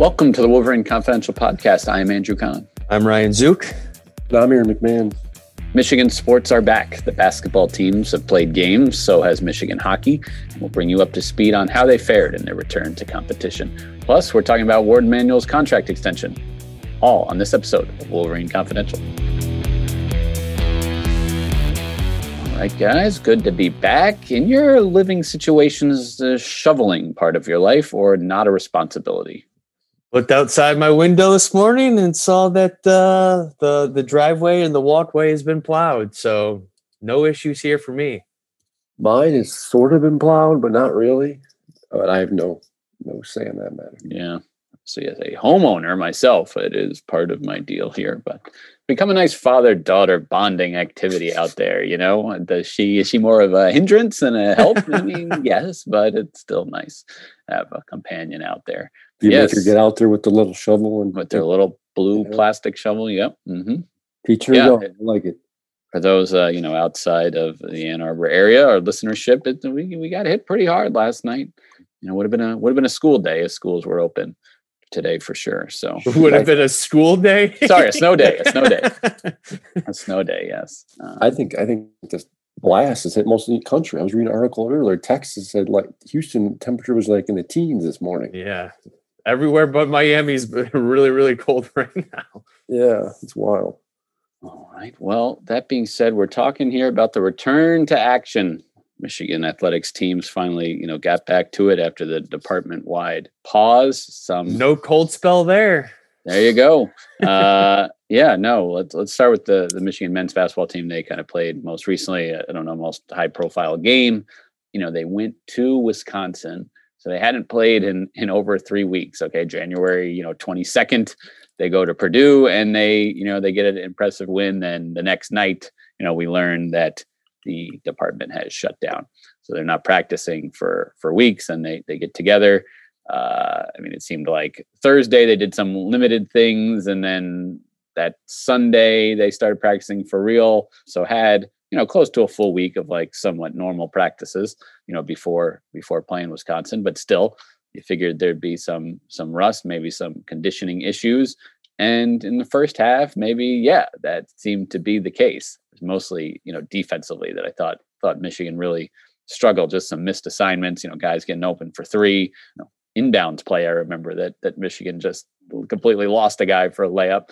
Welcome to the Wolverine Confidential Podcast. I am Andrew Kahn. I'm Ryan Zook. And I'm Aaron McMahon. Michigan sports are back. The basketball teams have played games, so has Michigan hockey. We'll bring you up to speed on how they fared in their return to competition. Plus, we're talking about Warde Manuel's contract extension. All on this episode of Wolverine Confidential. All right, guys, good to be back. In your living situations, the shoveling part of your life or not a responsibility? Looked outside my window this morning and saw that uh, the the driveway and the walkway has been plowed. So no issues here for me. Mine is sort of been plowed, but not really. But I have no no say in that matter. Yeah. So as a homeowner myself, it is part of my deal here. But become a nice father daughter bonding activity out there. You know, does she is she more of a hindrance than a help? I mean, yes, but it's still nice to have a companion out there. Do you yes. make her get out there with the little shovel and with their little blue Yeah. plastic shovel. Yep. Mm-hmm. teach her? Yeah. Yeah, I like it. For those uh, you know outside of the Ann Arbor area, our listenership, it, we we got hit pretty hard last night. You know, would have been a would have been a school day if schools were open today for sure. So Would have been a school day. Sorry, a snow day, a snow day. a snow day, yes. Uh, I think I think this blast has hit most of the country. I was reading an article earlier. Texas said like Houston temperature was like in the teens this morning. yeah. Everywhere but Miami's really, really cold right now. Yeah, it's wild. All right. Well, that being said, we're talking here about the return to action. Michigan athletics teams finally, you know, got back to it after the department-wide pause. Some No cold spell there. there you go. Uh, yeah, no. Let's let's start with the the Michigan men's basketball team. They kind of played most recently. I don't know, most high-profile game. You know, they went to Wisconsin, so they hadn't played in in over three weeks. Okay, January, you know, twenty second. They go to Purdue and they, you know, they get an impressive win. Then the next night, you know, we learn that the department has shut down, so they're not practicing for for weeks. And they they get together. Uh, I mean, it seemed like Thursday they did some limited things, and then that Sunday they started practicing for real. So had you know close to a full week of like somewhat normal practices, you know, before before playing Wisconsin. But still, you figured there'd be some some rust, maybe some conditioning issues. And in the first half, maybe yeah, that seemed to be the case. Mostly you know defensively that I thought thought Michigan really struggled. Just some missed assignments, you know, guys getting open for three. You know, inbounds play. I remember that that Michigan just completely lost a guy for a layup.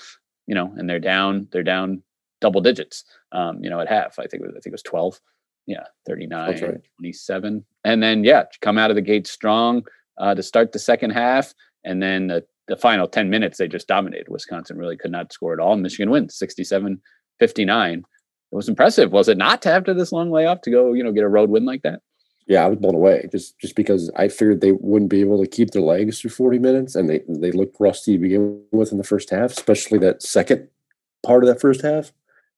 You know, and they're down. They're down double digits. Um, you know, at half, I think it was. I think it was twelve. Yeah, 39, right. 27. and then yeah, come out of the gate strong uh, to start the second half, and then the, the final ten minutes they just dominated. Wisconsin really could not score at all, Michigan wins 67-59. It was impressive, was it not, to after this long layoff to go, you know, get a road win like that? Yeah, I was blown away just just because I figured they wouldn't be able to keep their legs through 40 minutes, and they they looked rusty to begin with in the first half, especially that second part of that first half.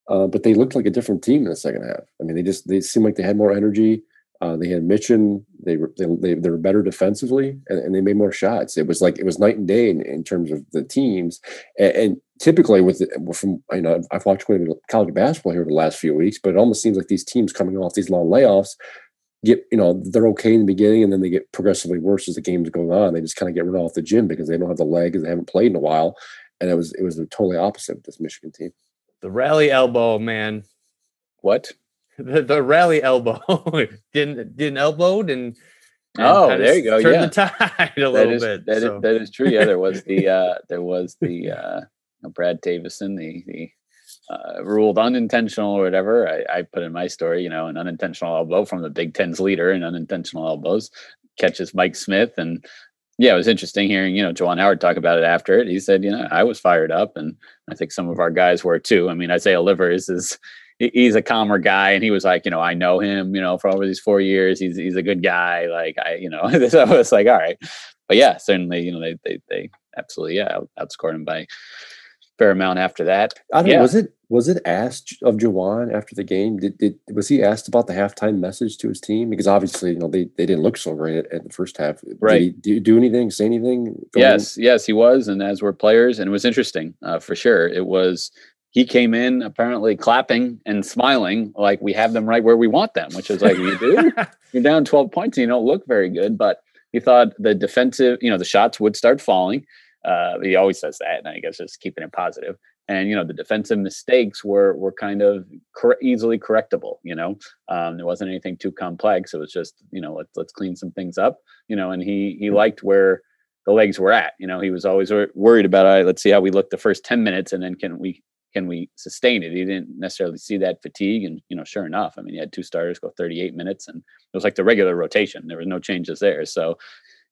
Uh, but they looked like a different team in the second half. I mean, they just they seemed like they had more energy. Uh, they had Mitchin. They were they, they, they were better defensively, and, and they made more shots. It was like it was night and day in, in terms of the teams. And, and typically, with the, from you know, I've watched quite a bit of college basketball here over the last few weeks, but it almost seems like these teams coming off these long layoffs get you know they're okay in the beginning, and then they get progressively worse as the games go on. They just kind of get run off the gym because they don't have the legs, they haven't played in a while, and it was it was the totally opposite with this Michigan team. The rally elbow, man. What? The, the rally elbow didn't didn't elbowed and Oh, there you go. Turn yeah. the tide a That little is, bit. that is- so. that is true. Yeah, there was the uh, there was the uh, Brad Davison, the the uh, ruled unintentional or whatever. I, I put in my story, you know, an unintentional elbow from the Big Ten's leader and unintentional elbows catches Mike Smith. And yeah, it was interesting hearing, you know, Juwan Howard talk about it after it. He said, you know, I was fired up and I think some of our guys were too. I mean, Isaiah Livers is he- he's a calmer guy and he was like, you know, I know him, you know, for over these four years. He's he's a good guy. Like I, you know, so I was like, all right. But yeah, certainly, you know, they they they absolutely yeah, out- outscored him by fair amount after that. I don't Yeah. know. Was it was it asked of Juwan after the game? Did, did was he asked about the halftime message to his team? Because obviously, you know, they, they didn't look so great at, at the first half. Right. Did he do, do anything? Say anything? in? Yes, yes, he was, and as were players, and it was interesting uh, for sure. It was he came in apparently clapping and smiling like we have them right where we want them, which is like you do. You're down 12 points and you don't look very good, but he thought the defensive, you know, the shots would start falling. Uh, he always says that, and I guess just keeping it positive. And you know, the defensive mistakes were were kind of cor- easily correctable. You know, um, there wasn't anything too complex. It was just you know, let's let's clean some things up. You know, and he he liked where the legs were at. You know, he was always wor- worried about, all right, let's see how we look the first 10 minutes and then can we can we sustain it? He didn't necessarily see that fatigue. And, you know, sure enough, I mean, he had two starters go 38 minutes and it was like the regular rotation. There was no changes there. So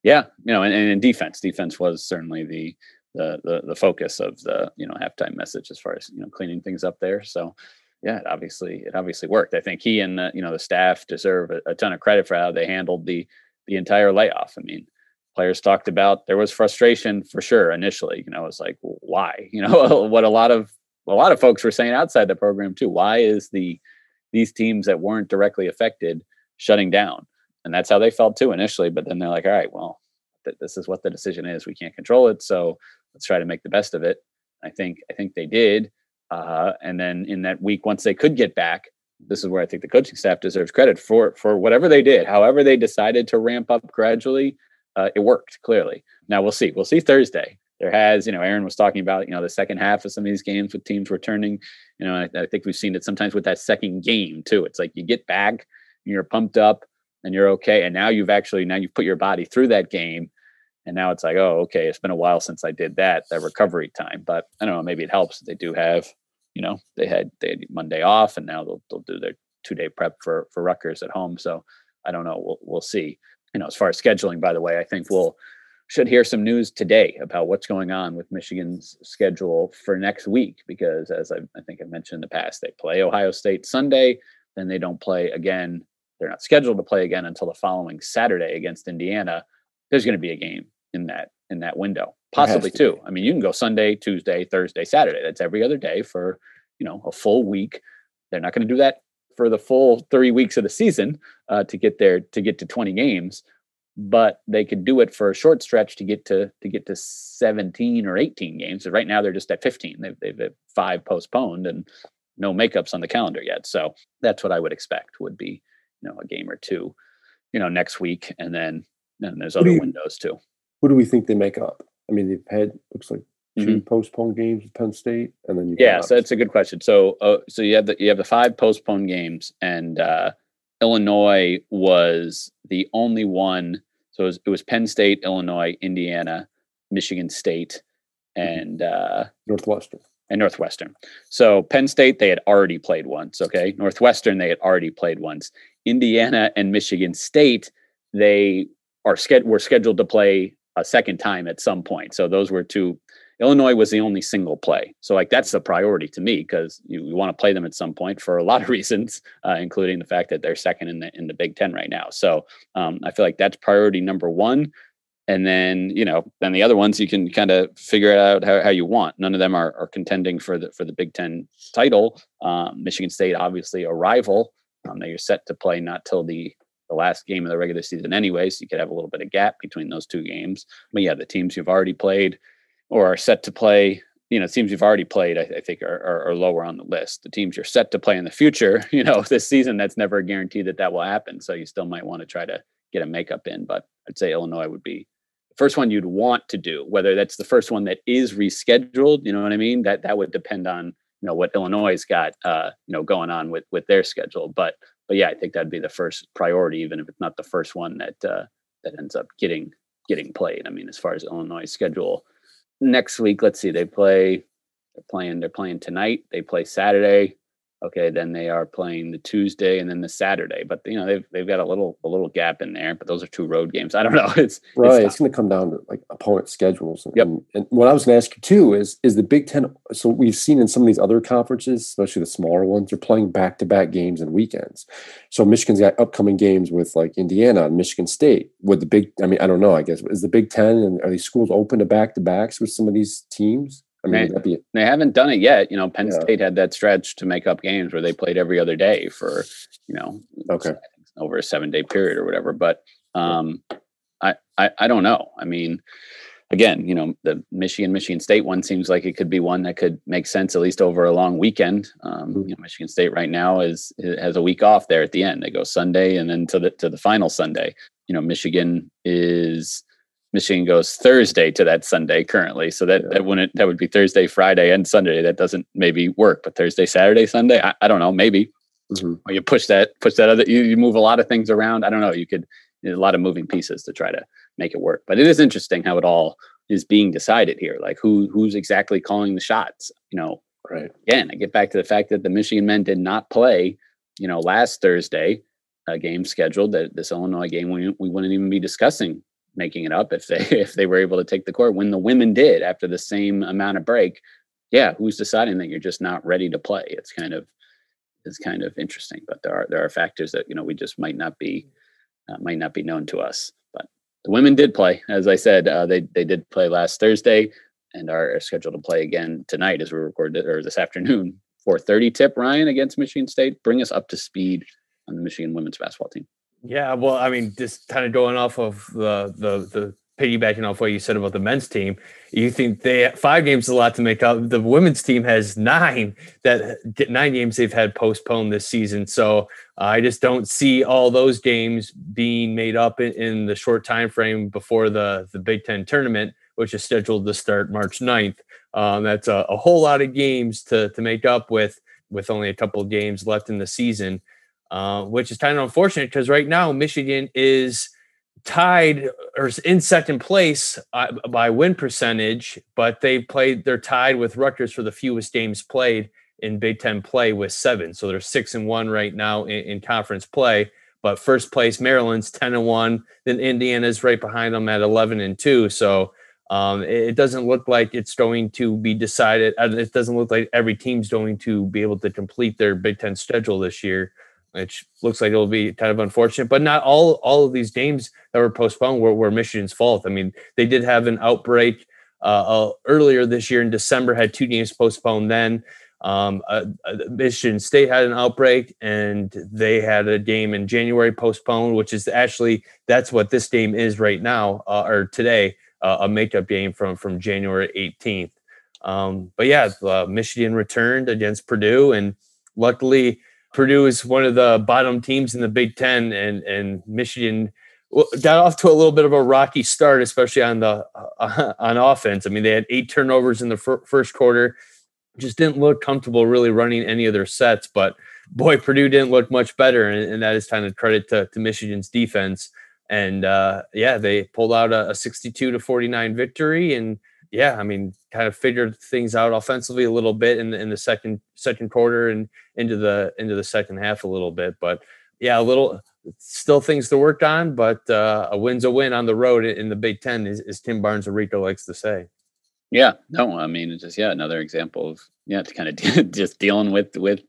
yeah, you know, and, and in defense, defense was certainly the, the the the focus of the, you know, halftime message as far as, you know, cleaning things up there. So yeah, it obviously it obviously worked. I think he and the, you know, the staff deserve a, a ton of credit for how they handled the the entire layoff. I mean, players talked about there was frustration for sure initially you know it's like why you know what a lot of a lot of folks were saying outside the program too why is the these teams that weren't directly affected shutting down and that's how they felt too initially but then they're like all right well th- this is what the decision is we can't control it so let's try to make the best of it i think i think they did uh, and then in that week once they could get back this is where i think the coaching staff deserves credit for for whatever they did however they decided to ramp up gradually uh, it worked clearly. Now we'll see. We'll see Thursday. There has, you know, Aaron was talking about, you know, the second half of some of these games with teams returning. You know, I, I think we've seen it sometimes with that second game too. It's like you get back, you're pumped up, and you're okay, and now you've actually now you've put your body through that game, and now it's like, oh, okay, it's been a while since I did that. That recovery time, but I don't know. Maybe it helps. They do have, you know, they had they had Monday off, and now they'll they'll do their two day prep for for Rutgers at home. So I don't know. We'll we'll see you know, as far as scheduling, by the way, I think we'll should hear some news today about what's going on with Michigan's schedule for next week because, as I, I think I mentioned in the past, they play Ohio State Sunday, then they don't play again. They're not scheduled to play again until the following Saturday against Indiana. There's going to be a game in that in that window, possibly two. I mean, you can go Sunday, Tuesday, Thursday, Saturday. That's every other day for you know a full week. They're not going to do that for the full three weeks of the season uh, to get there to get to 20 games but they could do it for a short stretch to get to to get to 17 or 18 games. So right now they're just at 15. They've they've had five postponed and no makeups on the calendar yet. So that's what I would expect would be you know a game or two, you know, next week, and then then there's What other you- windows too. Who do we think they make up? I mean, they've had looks like 2 postponed games with Penn State, and then you Mm-hmm. Yeah, so that's a good question. So, uh, so you have the you have the five postponed games, and uh, Illinois was the only one. So it was, it was Penn State, Illinois, Indiana, Michigan State, and uh, Northwestern. And Northwestern. So Penn State they had already played once. Okay, Northwestern they had already played once. Indiana and Michigan State they are sched- were scheduled to play a second time at some point. So those were two. Illinois was the only single play. So like that's the priority to me because you, you want to play them at some point for a lot of reasons, uh, including the fact that they're second in the in the Big Ten right now. So um, I feel like that's priority number one. And then you know, then the other ones you can kind of figure it out how, how you want. None of them are, are contending for the for the Big Ten title. Um, Michigan State, obviously, a rival. Um, that you're set to play not till the the last game of the regular season anyway, so you could have a little bit of gap between those two games. But yeah, the teams you've already played or are set to play, you know, teams you've already played, I, I think are, are, are lower on the list. The teams you're set to play in the future, you know, this season, that's never a guarantee that that will happen. So you still might want to try to get a makeup in. But I'd say Illinois would be first one you'd want to do. Whether that's the first one that is rescheduled, you know what I mean? That that would depend on you know what illinois's got, uh, you know, going on with with their schedule. But but yeah, I think that'd be the first priority, even if it's not the first one that uh, that ends up getting getting played. I mean, as far as Illinois schedule next week, let's see, they play they're playing they're playing tonight. They play Saturday okay then they are playing the tuesday and then the saturday but you know they've, they've got a little a little gap in there but those are two road games. I don't know it's right it's, it's going to come down to like opponent schedules and, Yep. and, and what i was going to ask you too is is the big ten so we've seen in some of these other conferences especially the smaller ones they're playing back-to-back games and weekends. So michigan's got upcoming games with like indiana and michigan state. With the big i mean i don't know i guess is the big ten and are these schools open to back-to-backs with some of these teams i mean that be they haven't done it yet you know penn Yeah. state had that stretch to make up games where they played every other day for you know Okay. over a seven day period or whatever but um I, I i don't know i mean again you know the michigan michigan state one seems like it could be one that could make sense at least over a long weekend um Mhm. you know michigan state right now is has a week off there at the end they go sunday and then to the to the final sunday you know michigan is Michigan goes Thursday to that Sunday currently. So that, Yeah. that wouldn't that would be Thursday, Friday, and Sunday. That doesn't maybe work, but Thursday, Saturday, Sunday, I, I don't know, maybe. Mhm. Or you push that, push that other you, you move a lot of things around. I don't know. You could a lot of moving pieces to try to make it work. But it is interesting how it all is being decided here. Like who who's exactly calling the shots. You know, right again, I get back to the fact that the Michigan men did not play, you know, last Thursday, a game scheduled that this Illinois game we, we wouldn't even be discussing making it up if they if they were able to take the court when the women did after the same amount of break. Yeah, who's deciding that you're just not ready to play? It's kind of it's kind of interesting, but there are there are factors that you know we just might not be uh, might not be known to us. But the women did play, as I said, uh, they they did play last Thursday and are, scheduled to play again tonight as we record or this afternoon. 4:30 tip Ryan against Michigan State. Bring us up to speed on the Michigan women's basketball team. Yeah, well, I mean, just kind of going off of the the the piggybacking off what you said about the men's team, you think they five games is a lot to make up. The women's team has nine that nine games they've had postponed this season. So I just don't see all those games being made up in, in the short time frame before the the Big Ten tournament, which is scheduled to start March 9th. Um, that's a, a whole lot of games to to make up with with only a couple of games left in the season uh, which is kind of unfortunate because right now Michigan is tied or in second place uh, by win percentage, but they played they're tied with Rutgers for the fewest games played in Big Ten play with seven. So they're six and one right now in, in conference play. But first place Maryland's ten and one, then Indiana's right behind them at eleven and two. So um, it, it doesn't look like it's going to be decided. uh, It doesn't look like every team's going to be able to complete their Big Ten schedule this year which looks like it'll be kind of unfortunate. But not all all of these games that were postponed were, were Michigan's fault. I mean, they did have an outbreak uh, uh, earlier this year in December, had two games postponed. Then um, uh, uh, Michigan State had an outbreak, and they had a game in January postponed, which is actually that's what this game is right now uh, or today, uh, a makeup game from from January 18th. Um, but yeah, Michigan returned against Purdue, and luckily. Purdue is one of the bottom teams in the Big Ten, and and Michigan got off to a little bit of a rocky start, especially on the uh, on offense. I mean, they had eight turnovers in the fir- first quarter, just didn't look comfortable really running any of their sets. But boy, Purdue didn't look much better, and, and that is kind of credit to, to Michigan's defense. And uh, yeah, they pulled out a, a 62 to 49 victory, and yeah, I mean, kind of figured things out offensively a little bit in the, in the second second quarter and into the into the second half a little bit. But yeah, a little still things to work on, but uh, a win's a win on the road in the Big Ten, as Kim Barnes Arico likes to say. Yeah, no, I mean, it's just yeah, another example of yeah, it's kind of just dealing with with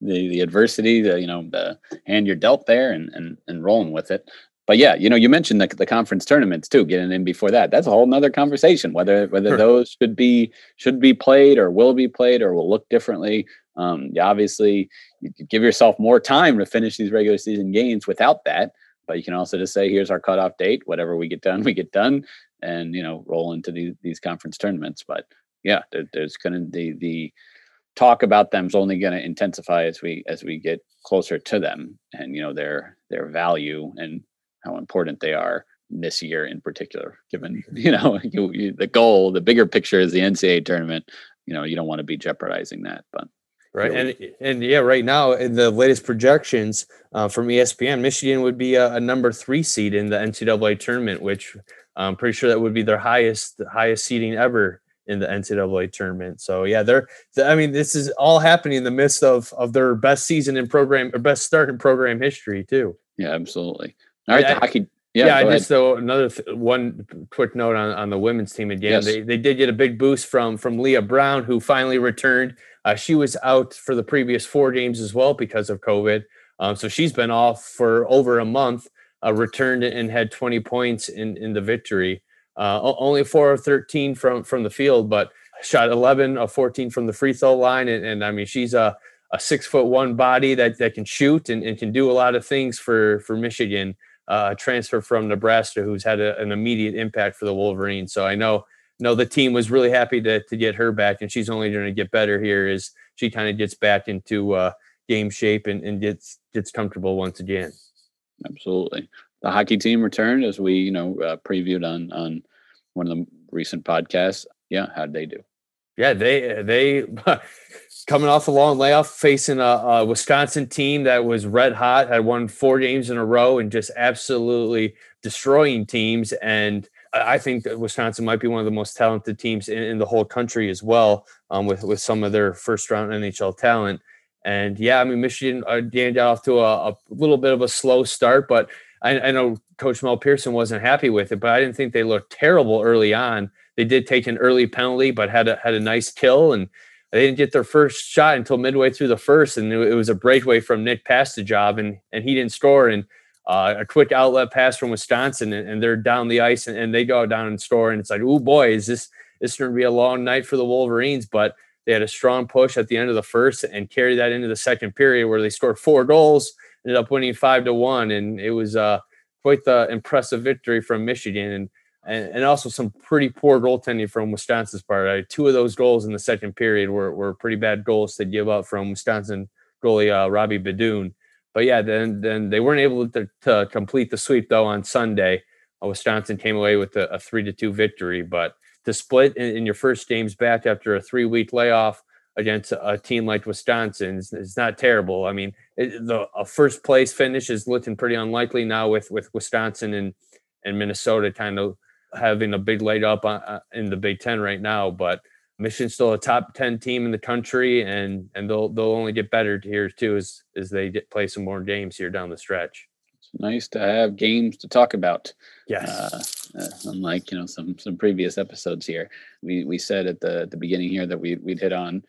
the the adversity, the you know the hand you're dealt there, and and and rolling with it. But yeah, you know, you mentioned the, the conference tournaments too, getting in before that. That's a whole nother conversation whether whether Sure. those should be should be played or will be played or will look differently. Um, you obviously you give yourself more time to finish these regular season games without that. But you can also just say, here's our cutoff date. Whatever we get done, we get done, and you know, roll into these these conference tournaments. But yeah, there, there's going to the the talk about them is only going to intensify as we as we get closer to them, and you know their their value and how important they are this year in particular. Given you know you, you, the goal, the bigger picture is the NCAA tournament. You know, you don't want to be jeopardizing that, but Right, and and yeah, right now in the latest projections uh, from ESPN, Michigan would be a, a, number three seed in the NCAA tournament, which I'm pretty sure that would be their highest highest seeding ever in the NCAA tournament. So yeah, they're I mean, this is all happening in the midst of of their best season in program or best start in program history too. Yeah, absolutely. All right, yeah, the hockey yeah, yeah. I just so another th- one quick note on, on the women's team again. Yes. They they did get a big boost from from Leigha Brown, who finally returned. Uh, she was out for the previous four games as well because of COVID. Um, so she's been off for over a month. Uh, returned and had 20 points in in the victory. Uh, only four of 13 from from the field, but shot 11 of 14 from the free throw line. And, and I mean, she's a a six foot one body that that can shoot and, and can do a lot of things for for Michigan uh, transfer from Nebraska who's had a, an immediate impact for the Wolverines. So I know know the team was really happy to to get her back, and she's only going to get better here as she kind of gets back into uh, game shape and, and gets gets comfortable once again. Absolutely, the hockey team returned as we you know uh, previewed on on one of the recent podcasts. Yeah, how'd they do? Yeah, they they coming off a long layoff, facing a, a, Wisconsin team that was red hot, had won four games in a row, and just absolutely destroying teams. And I think that Wisconsin might be one of the most talented teams in, in the whole country as well, um, with with some of their first round NHL talent. And yeah, I mean, Michigan uh, off to a, a, little bit of a slow start, but I, I know Coach Mel Pearson wasn't happy with it. But I didn't think they looked terrible early on. They did take an early penalty, but had a had a nice kill and they didn't get their first shot until midway through the first, and it was a breakaway from Nick Pastujov, and and he didn't score. And uh, a quick outlet pass from Wisconsin, and, and they're down the ice, and, and, they go down and score. And it's like, oh boy, is this this going to be a long night for the Wolverines? But they had a strong push at the end of the first and carried that into the second period, where they scored four goals, ended up winning five to one, and it was uh, quite the impressive victory from Michigan. And and, and also some pretty poor goaltending from Wisconsin's part. Two of those goals in the second period were, were pretty bad goals to give up from Wisconsin goalie uh, Robbie Beydoun. But yeah, then then they weren't able to, to complete the sweep though on Sunday. Uh, Wisconsin came away with a, a, three to two victory. But to split in, in your first games back after a three week layoff against a, a team like Wisconsin is, is not terrible. I mean, it, the a first place finish is looking pretty unlikely now with with Wisconsin and and Minnesota kind of having a big leg up uh, in the Big Ten right now, but Michigan's still a top ten team in the country, and and they'll they'll only get better here too as as they get, play some more games here down the stretch. It's nice to have games to talk about. Yes, uh, uh, unlike you know some some previous episodes here, we we said at the the beginning here that we we'd hit on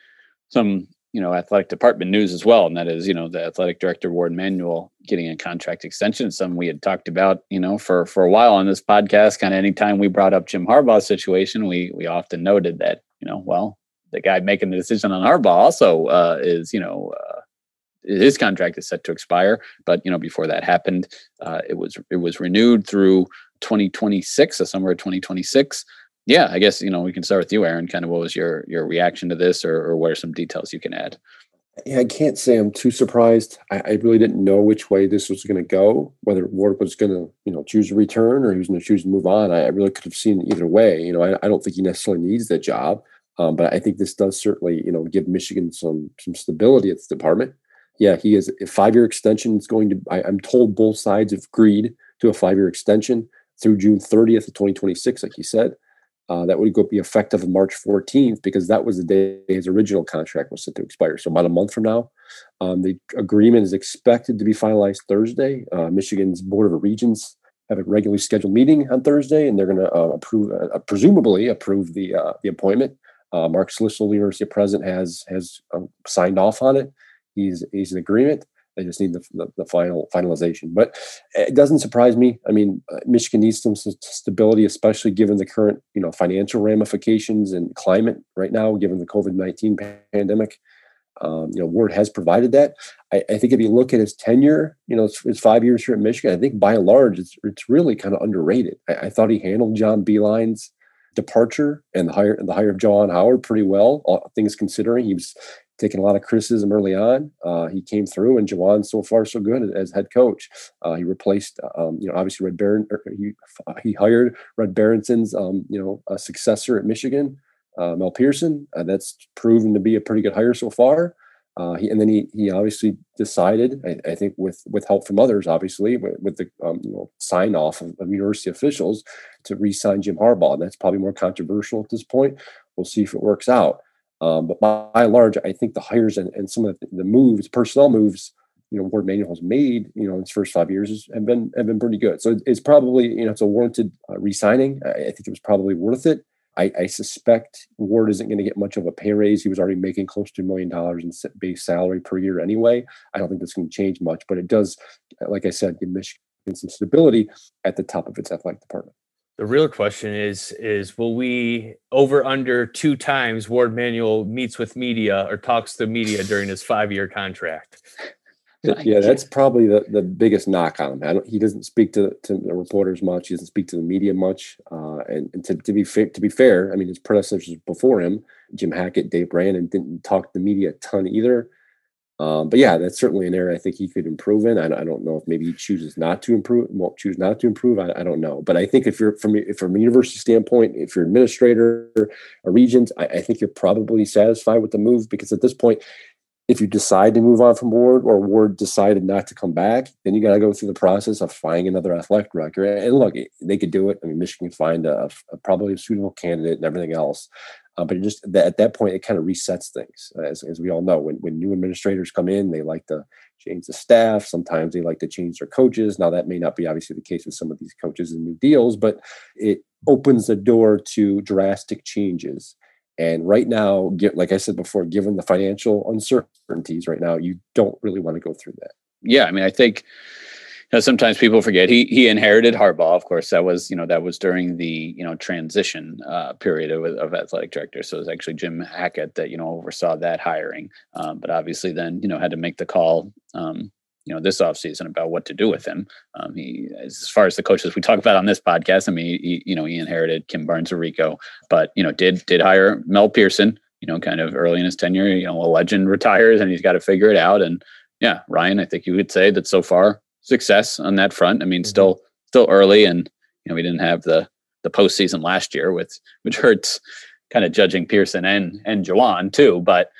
some you know athletic department news as well and that is you know the athletic director Warde Manuel getting a contract extension something we had talked about you know for for a while on this podcast kind of anytime we brought up jim harbaugh's situation we we often noted that you know well the guy making the decision on harbaugh also uh, is you know uh, his contract is set to expire but you know before that happened uh, it was it was renewed through 2026 so somewhere 2026 yeah, I guess you know we can start with you, Aaron. Kind of what was your your reaction to this, or, or what are some details you can add? Yeah, I can't say I'm too surprised. I, I really didn't know which way this was going to go. Whether Warde was going to, you know, choose to return or he was going to choose to move on. I, I really could have seen either way. You know, I, I, don't think he necessarily needs that job, um, but I think this does certainly, you know, give Michigan some some stability at the department. Yeah, he is a five year extension. It's going to. I, I'm told both sides have agreed to a five year extension through June 30th of 2026, like you said. Uh, that would go be effective March 14th because that was the day his original contract was set to expire. So about a month from now, um, the agreement is expected to be finalized Thursday. Uh, Michigan's Board of Regents have a regularly scheduled meeting on Thursday, and they're going to uh, approve, uh, presumably approve the uh, the appointment. Uh, Mark Schlissel, the university president, has has um, signed off on it. He's he's in agreement. They just need the, the, the, final finalization. But it doesn't surprise me. I mean, uh, Michigan needs some stability, especially given the current you know financial ramifications and climate right now, given the COVID nineteen pandemic. Um, you know, Warde has provided that. I, I, think if you look at his tenure, you know, it's, five years here at Michigan. I think by and large, it's it's really kind of underrated. I, I thought he handled John Beilein's departure and the hire the hire of Juwan Howard pretty well, all things considering. He was taking a lot of criticism early on. Uh, he came through, and Juwan so far so good as head coach. Uh, he replaced, um, you know, obviously Red Baron. Er, he, he hired Red Berenson's, um, you know, a successor at Michigan, uh, Mel Pearson. that's proven to be a pretty good hire so far. Uh, he, and then he he obviously decided, I, I, think with with help from others, obviously with, with the um, you know sign off of, of, university officials, to re-sign Jim Harbaugh. And that's probably more controversial at this point. We'll see if it works out. Um, but by, by, and large, I think the hires and, and some of the, moves, personnel moves, you know, Warde Manuel has made, you know, in his first five years have been have been pretty good. So it's probably, you know, it's a warranted uh, re-signing. I, I think it was probably worth it. I, I, suspect Warde isn't going to get much of a pay raise. He was already making close to a million dollars in base salary per year anyway. I don't think that's going to change much, but it does, like I said, give Michigan some stability at the top of its athletic department. The real question is: is will we over under two times Warde Manuel meets with media or talks to media during his five year contract? yeah, that's probably the, the biggest knock on him. he doesn't speak to, to the reporters much. He doesn't speak to the media much. Uh, and, and to, to be fair, to be fair, I mean his predecessors before him, Jim Hackett, Dave Brandon, didn't talk to the media a ton either. Um, but yeah, that's certainly an area I think he could improve in. I, I, don't know if maybe he chooses not to improve, won't choose not to improve. I, I don't know. But I think if you're from if from a university standpoint, if you're administrator, a regent, I, I think you're probably satisfied with the move because at this point, if you decide to move on from Warde or Warde decided not to come back, then you got to go through the process of finding another athletic director. And look, they could do it. I mean, Michigan find a, a probably a suitable candidate and everything else. Uh, but just that, at that point, it kind of resets things, as, as we all know. When when new administrators come in, they like to change the staff. Sometimes they like to change their coaches. Now that may not be obviously the case with some of these coaches and new deals, but it opens the door to drastic changes and right now, get, like I said before, given the financial uncertainties right now, you don't really want to go through that. Yeah, I mean, I think sometimes people forget he he inherited Harbaugh. Of course, that was you know that was during the you know transition uh, period of, of athletic director. So it was actually Jim Hackett that you know oversaw that hiring. Um, but obviously, then you know had to make the call um, you know this offseason about what to do with him. Um, he, as far as the coaches we talk about on this podcast, I mean, he, you know, he inherited Kim Barnes Arico, but you know, did did hire Mel Pearson. You know, kind of early in his tenure. You know, a legend retires, and he's got to figure it out. And yeah, Ryan, I think you would say that so far success on that front. I mean, mm-hmm. still still early, and you know, we didn't have the the postseason last year, with which hurts kind of judging Pearson and and Juwan too. But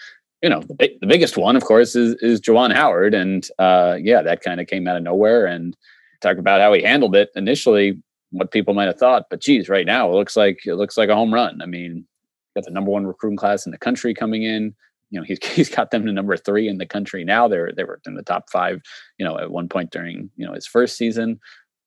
you know, the, big, the biggest one, of course, is is Juwan Howard, and uh, yeah, that kind of came out of nowhere. And talk about how he handled it initially, what people might have thought, but geez, right now it looks like it looks like a home run. I mean, got the number one recruiting class in the country coming in. You know, he's he's got them to number three in the country now. They're they were in the top five. You know, at one point during you know his first season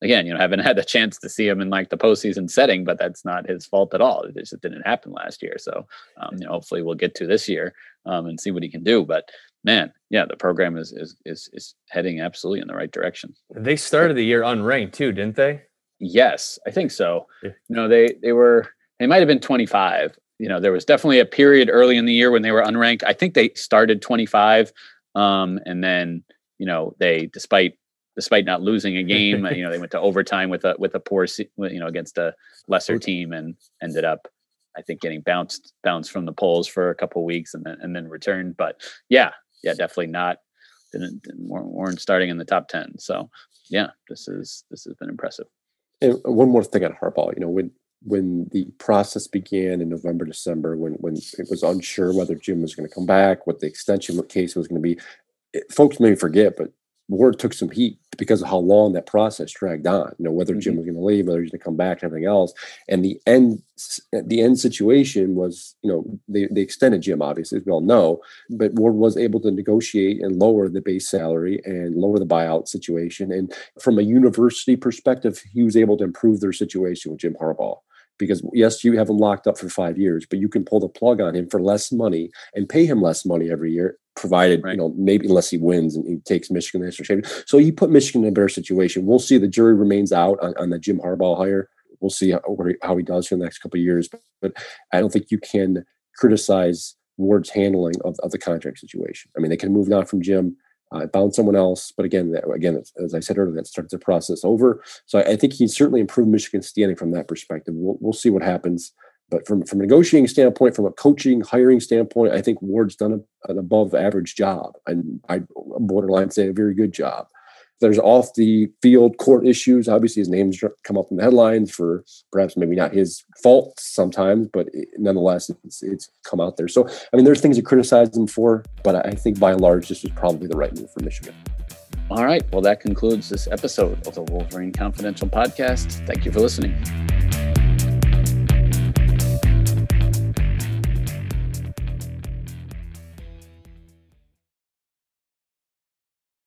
again, you know, haven't had the chance to see him in like the postseason setting, but that's not his fault at all. It just didn't happen last year. So, um, you know, hopefully we'll get to this year um, and see what he can do. But man, yeah, the program is is is is heading absolutely in the right direction. They started the year unranked too, didn't they? Yes, I think so. Yeah. You know, they they were they might have been 25. You know, there was definitely a period early in the year when they were unranked. I think they started 25, um, and then you know they, despite despite not losing a game. you know, they went to overtime with a with a poor, you know, against a lesser team and ended up, I think, getting bounced bounced from the polls for a couple weeks and then and then returned. But yeah, yeah, definitely not. Didn't, didn't weren't starting in the top ten. So yeah, this is this has been impressive. And one more thing on Harbaugh, you know, when when the process began in November, December, when when it was unsure whether Jim was going to come back, what the extension case was going to be, it, folks may forget, but Warde took some heat because of how long that process dragged on. You know, whether mm-hmm. Jim was going to leave, whether he's going to come back, and everything else. And the end, the end situation was, you know, they, they extended Jim, obviously, as we all know, but Warde was able to negotiate and lower the base salary and lower the buyout situation. And from a university perspective, he was able to improve their situation with Jim Harbaugh because yes, you have him locked up for five years, but you can pull the plug on him for less money and pay him less money every year provided right. you know maybe unless he wins and he takes Michigan the national championship. So you put Michigan in a better situation. We'll see. The jury remains out on, on the Jim Harbaugh hire. We'll see how, how he does for the next couple of years. But, but, I don't think you can criticize Warde's handling of, of the contract situation. I mean, they can move on from Jim. Uh, found someone else, but again, that, again, as I said earlier, that starts the process over. So I, I think he certainly improved Michigan's standing from that perspective. We'll, we'll see what happens. But from, from a negotiating standpoint, from a coaching, hiring standpoint, I think Warde's done a, an above average job. And I borderline say a very good job. There's off the field court issues. Obviously, his name's come up in the headlines for perhaps maybe not his fault sometimes, but it, nonetheless, it's, it's come out there. So, I mean, there's things to criticize him for, but I think by and large, this was probably the right move for Michigan. All right. Well, that concludes this episode of the Wolverine Confidential podcast. Thank you for listening.